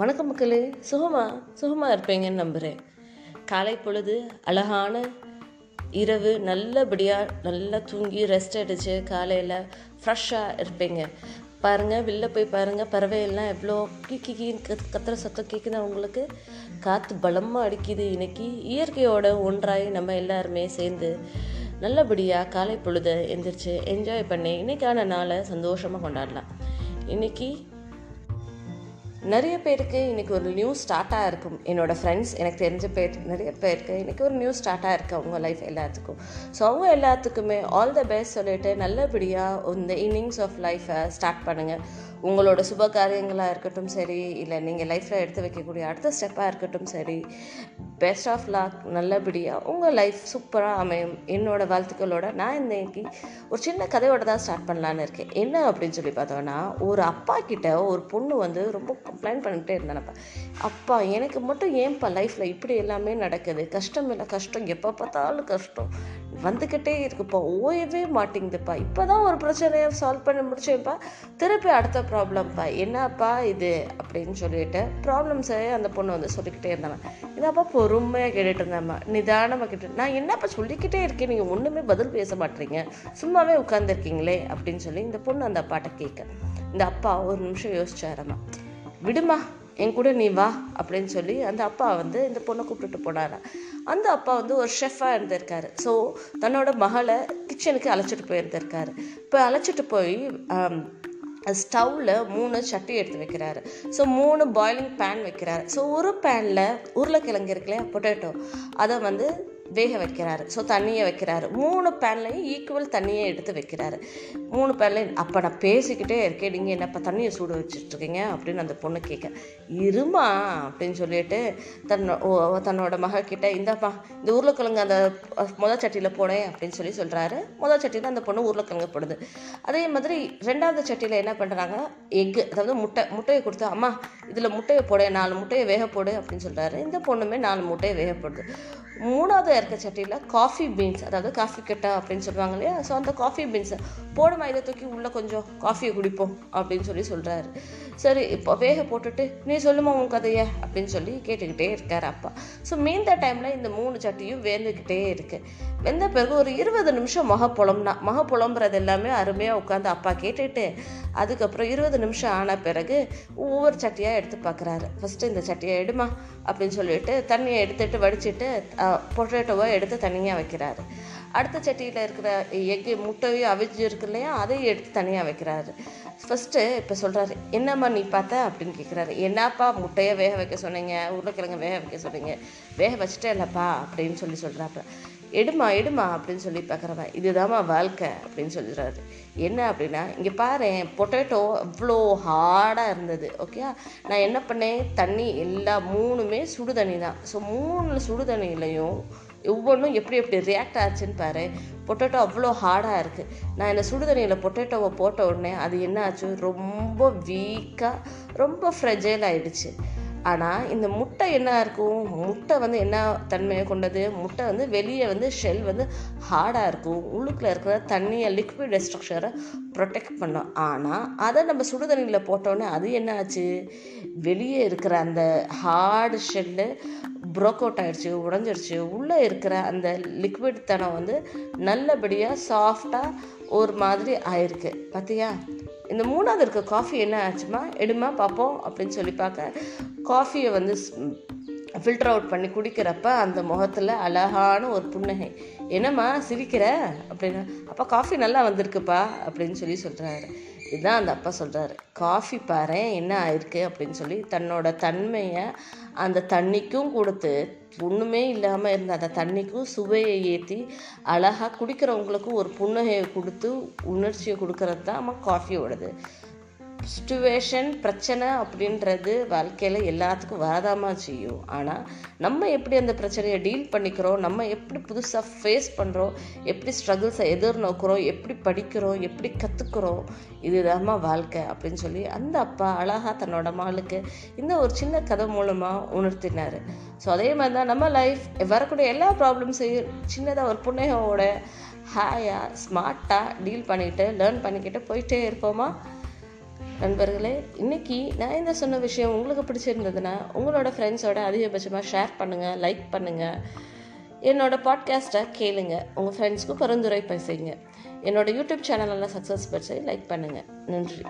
வணக்கம் மக்களே. சுகமா? சுகமாக இருப்பீங்கன்னு நம்புகிறேன் காலை பொழுது அழகான இரவு நல்லபடியாக நல்லா தூங்கி ரெஸ்ட் அடித்து காலையில் ஃப்ரெஷ்ஷாக இருப்பீங்க. பாருங்கள் வெளில போய் பாருங்கள் பறவையெல்லாம் எவ்வளோ கீக்கி கீ கீன்னு கத்துற சத்தம் கேட்குதா உங்களுக்கு. காற்று பலமாக அடிக்குது இன்னைக்கு. இயற்கையோட ஒன்றாய் நம்ம எல்லாருமே சேர்ந்து நல்லபடியாக காலை பொழுதை எந்திரிச்சு என்ஜாய் பண்ணி இன்னைக்கான நாளை சந்தோஷமாக கொண்டாடலாம். இன்றைக்கி நிறைய பேருக்கு இன்றைக்கி ஒரு நியூ ஸ்டார்ட்டாக இருக்கும் என்னோடய ஃப்ரெண்ட்ஸ் எனக்கு தெரிஞ்ச பேர் நிறைய பேருக்கு இன்றைக்கி ஒரு நியூ ஸ்டார்ட்டாக இருக்குது அவங்க லைஃப் எல்லாத்துக்கும். ஸோ அவங்க எல்லாத்துக்குமே ஆல் த பெஸ்ட் சொல்லிட்டு நல்லபடியாக இந்த இன்னிங்ஸ் ஆஃப் லைஃப்பை ஸ்டார்ட் பண்ணுங்கள் உங்களோட சுப காரியங்களாக இருக்கட்டும் சரி இல்லை நீங்கள் லைஃப்பில் எடுத்து வைக்கக்கூடிய அடுத்த ஸ்டெப்பாக இருக்கட்டும் சரி பெஸ்ட் ஆஃப் லாக் நல்லபடியாக உங்கள் லைஃப் சூப்பராக அமையும். என்னோடய வாழ்த்துக்களோட நான் இன்றைக்கி ஒரு சின்ன கதையோட தான் ஸ்டார்ட் பண்ணலான்னு இருக்கேன். என்ன அப்படின்னு சொல்லி பார்த்தோன்னா ஒரு அப்பா கிட்ட ஒரு பொண்ணு வந்து ரொம்ப கம்ப்ளைண்ட் பண்ணிகிட்டே இருந்தேனப்பா அப்பா எனக்கு மட்டும் ஏன்ப்பா லைஃப்பில் இப்படி எல்லாமே நடக்குது? கஷ்டம் இல்லை கஷ்டம். எப்போ பார்த்தாலும் கஷ்டம். வந்துக்கிட்டே இருக்குப்பா. ஓயவே மாட்டேங்குதுப்பா. இப்போ தான் ஒரு பிரச்சனையை சால்வ் பண்ணி முடிச்சேன்ப்பா. திருப்பி அடுத்த ப்ராப்ளம்ப்பா என்னப்பா இது? அப்படின்னு சொல்லிட்டு ப்ராப்ளம்ஸை அந்த பொண்ணு வந்து சொல்லிக்கிட்டே இருந்தாங்க. இதப்பா பொறுமையாக கேட்டுட்டு இருந்தேம்மா நிதானமாக கேட்டு நான் என்னப்பா சொல்லிக்கிட்டே இருக்கேன்? நீங்கள் ஒன்றுமே பதில் பேச மாட்டீங்க. சும்மாவே உட்காந்துருக்கீங்களே அப்படின்னு சொல்லி இந்த பொண்ணு அந்த அப்பாட்ட கேட்க இந்த அப்பா ஒரு நிமிஷம் யோசிச்சாரம்மா விடுமா என் கூட நீ வா அப்படின்னு சொல்லி அந்த அப்பா வந்து இந்த பொண்ணை கூப்பிட்டுட்டு போனாரா. அந்த அப்பா வந்து ஒரு ஷெஃபாக இருந்திருக்காரு. ஸோ தன்னோட மகளை கிச்சனுக்கு அழைச்சிட்டு போயிருந்திருக்காரு. இப்போ அழைச்சிட்டு போய் ஸ்டவ்வில் மூணு சட்டி எடுத்து வைக்கிறாரு. ஸோ மூணு பாயிலிங் பேன் வைக்கிறாரு. ஸோ ஒரு பேனில் உருளைக்கிழங்கு இருக்குல்லையா பொட்டேட்டோ அதை வந்து வேக வைக்கிறாரு. ஸோ தண்ணியை வைக்கிறாரு. மூணு பேன்லையும் ஈக்குவல் தண்ணியை எடுத்து வைக்கிறாரு. மூணு பேன்லையும் அப்போ நான் பேசிக்கிட்டே இருக்கேன். நீங்கள் என்னப்பா தண்ணியை சூடு வச்சுட்ருக்கீங்க அப்படின்னு அந்த பொண்ணு கேட்க இருமா அப்படின்னு சொல்லிட்டு தன்னோ தன்னோட மகக்கிட்ட இந்தாப்பா இந்த உருளைக்கிழங்கு அந்த முதல் சட்டியில் போனேன் அப்படின்னு சொல்லி சொல்கிறாரு முதல் சட்டியில் அந்த பொண்ணு உருளைக்கிழங்கு போடுது. அதே மாதிரி ரெண்டாவது சட்டியில் என்ன பண்ணுறாங்க எக்கு அதாவது முட்டை முட்டையை கொடுத்து அம்மா இதில் முட்டையை போட நாலு முட்டையை வேக போடு அப்படின்னு சொல்கிறாரு இந்த பொண்ணுமே நாலு முட்டையை வேக போடுது. மூணாவது இருக்க சட்டியில் காஃபி பீன்ஸ் அதாவது காஃபி கட்டா அப்படின்னு சொல்லுவாங்க இல்லையா? ஸோ அந்த காஃபி பீன்ஸை போடுமா இதை தூக்கி உள்ளே கொஞ்சம் காஃபியை குடிப்போம் அப்படின்னு சொல்லி சொல்கிறாரு சரி இப்போ வேக போட்டுட்டு நீ சொல்லுமா உன் கதையை அப்படின்னு சொல்லி கேட்டுக்கிட்டே இருக்கார் அப்பா. ஸோ மீந்த டைமில் இந்த மூணு சட்டியும் வேந்துக்கிட்டே இருக்குது வெந்த பிறகு ஒரு இருபது நிமிஷம் மக புலம்னா மக புலம்புறது எல்லாமே அருமையாக உட்காந்து அப்பா கேட்டுட்டு அதுக்கப்புறம் இருபது நிமிஷம் ஆன பிறகு ஒவ்வொரு சட்டியாக எடுத்து பார்க்குறாரு ஃபஸ்ட்டு இந்த சட்டியை எடுமா அப்படின்னு சொல்லிட்டு தண்ணியை எடுத்துட்டு வடிச்சிட்டு பொட்டேட்டோவை எடுத்து தனியாக வைக்கிறாரு. அடுத்த சட்டியில் இருக்கிற எக்கு முட்டையும் அவிஞ்சு இருக்கு இல்லையா அதையும் எடுத்து தனியாக வைக்கிறாரு. ஃபஸ்ட்டு இப்போ சொல்கிறாரு என்னம்மா நீ பார்த்த? அப்படின்னு கேட்குறாரு என்னப்பா முட்டையை வேக வைக்க சொன்னீங்க உருளைக்கிழங்கு வேக வைக்க சொன்னீங்க வேக வச்சுட்டே இல்லைப்பா அப்படின்னு சொல்லி சொல்கிறாப்ப எடுமா எடுமா அப்படின்னு சொல்லி பார்க்குறவன் இதுதாம்மா வாழ்க்கை அப்படின்னு சொல்லிடுறாரு என்ன அப்படின்னா இங்கே பாரு பொட்டேட்டோ அவ்வளோ ஹார்டாக இருந்தது ஓகே நான் என்ன பண்ணேன்? தண்ணி எல்லா மூணுமே சுடு தண்ணி தான். ஸோ மூணு சுடு தண்ணியிலையும் ஒவ்வொன்றும் எப்படி எப்படி ரியாக்ட் ஆச்சுன்னு பாரு. பொட்டேட்டோ அவ்வளோ ஹார்டாக இருக்குது நான் இந்த சுடுதண்ணியில் பொட்டேட்டோவை போட்ட உடனே அது என்ன ஆச்சு? ரொம்ப வீக்காக ரொம்ப ஃப்ரெஜைல் ஆகிடுச்சு ஆனால் இந்த முட்டை என்ன இருக்கும்? முட்டை வந்து என்ன தன்மையை கொண்டது? முட்டை வந்து வெளியே வந்து ஷெல் வந்து ஹார்டாக இருக்கும். உள்ளுக்குள்ளே இருக்கிற தண்ணியை லிக்விட் ஸ்ட்ரக்சரை ப்ரொடெக்ட் பண்ணும். ஆனால் அதை நம்ம சுடுதண்ணியில் போட்டோன்னே அது என்ன ஆச்சு? வெளியே இருக்கிற அந்த ஹார்டு ஷெல்லு ப்ரோக் அவுட் ஆகிடுச்சு உடஞ்சிருச்சு. உள்ளே இருக்கிற அந்த லிக்விட் தனம் வந்து நல்லபடியாக சாஃப்டாக ஒரு மாதிரி ஆயிருக்கு. பார்த்தியா இந்த மூணாவது இருக்க காஃபி என்ன ஆச்சுமா? எடுமா பார்ப்போம் அப்படின்னு சொல்லி பார்க்க காஃபியை வந்து ஃபில்டர் அவுட் பண்ணி குடிக்கிறப்ப அந்த முகத்தில் அழகான ஒரு புன்னகை. என்னம்மா சிரிக்கிற? அப்படின்னு அப்பா காஃபி நல்லா வந்திருக்குப்பா அப்படின்னு சொல்லி சொல்கிறாரு இதுதான் அந்த அப்பா சொல்கிறாரு காஃபி பாரு என்ன ஆயிருக்கு? அப்படின்னு சொல்லி தன்னோட தன்மையை அந்த தண்ணிக்கும் கொடுத்து ஒன்றுமே இல்லாமல் இருந்த அந்த தண்ணிக்கும் சுவையை ஏற்றி அழகாக குடிக்கிறவங்களுக்கும் ஒரு புன்னகையை கொடுத்து உணர்ச்சியை கொடுக்கறது தான் நம்ம காஃபியோடது சுச்சுவேஷன் பிரச்சனை அப்படின்றது வாழ்க்கையில் எல்லாத்துக்கும் வரதாமா செய்யும். ஆனால் நம்ம எப்படி அந்த பிரச்சனையை டீல் பண்ணிக்கிறோம்? நம்ம எப்படி புதுசாக ஃபேஸ் பண்ணுறோம் எப்படி ஸ்ட்ரகிள்ஸை எதிர்நோக்கிறோம்? எப்படி படிக்கிறோம்? எப்படி கற்றுக்குறோம் இதுதாம்மா வாழ்க்கை அப்படின்னு சொல்லி அந்த அப்பா அழகாக தன்னோட மகளுக்கு இந்த ஒரு சின்ன கதை மூலமாக உணர்த்தினார். ஸோ அதே மாதிரி தான் நம்ம லைஃப் வரக்கூடிய எல்லா ப்ராப்ளம்ஸையும் சின்னதாக ஒரு புன்னகையோட ஹாயாக ஸ்மார்ட்டாக டீல் பண்ணிக்கிட்டு லேர்ன் பண்ணிக்கிட்டு போயிட்டே இருப்போமா? நண்பர்களே இன்னைக்கு நான் என்ன சொன்ன விஷயம் உங்களுக்கு பிடிச்சிருந்ததுன்னா உங்களோட ஃப்ரெண்ட்ஸோட அதிகபட்சமாக ஷேர் பண்ணுங்கள் லைக் பண்ணுங்கள் என்னோட பாட்காஸ்ட்டை கேளுங்க. உங்கள் ஃப்ரெண்ட்ஸ்க்கு பரிந்துரை பேசுங்க. என்னோட யூடியூப் சேனலெல்லாம் சக்ஸஸ் பெற்று லைக் பண்ணுங்கள் நன்றி.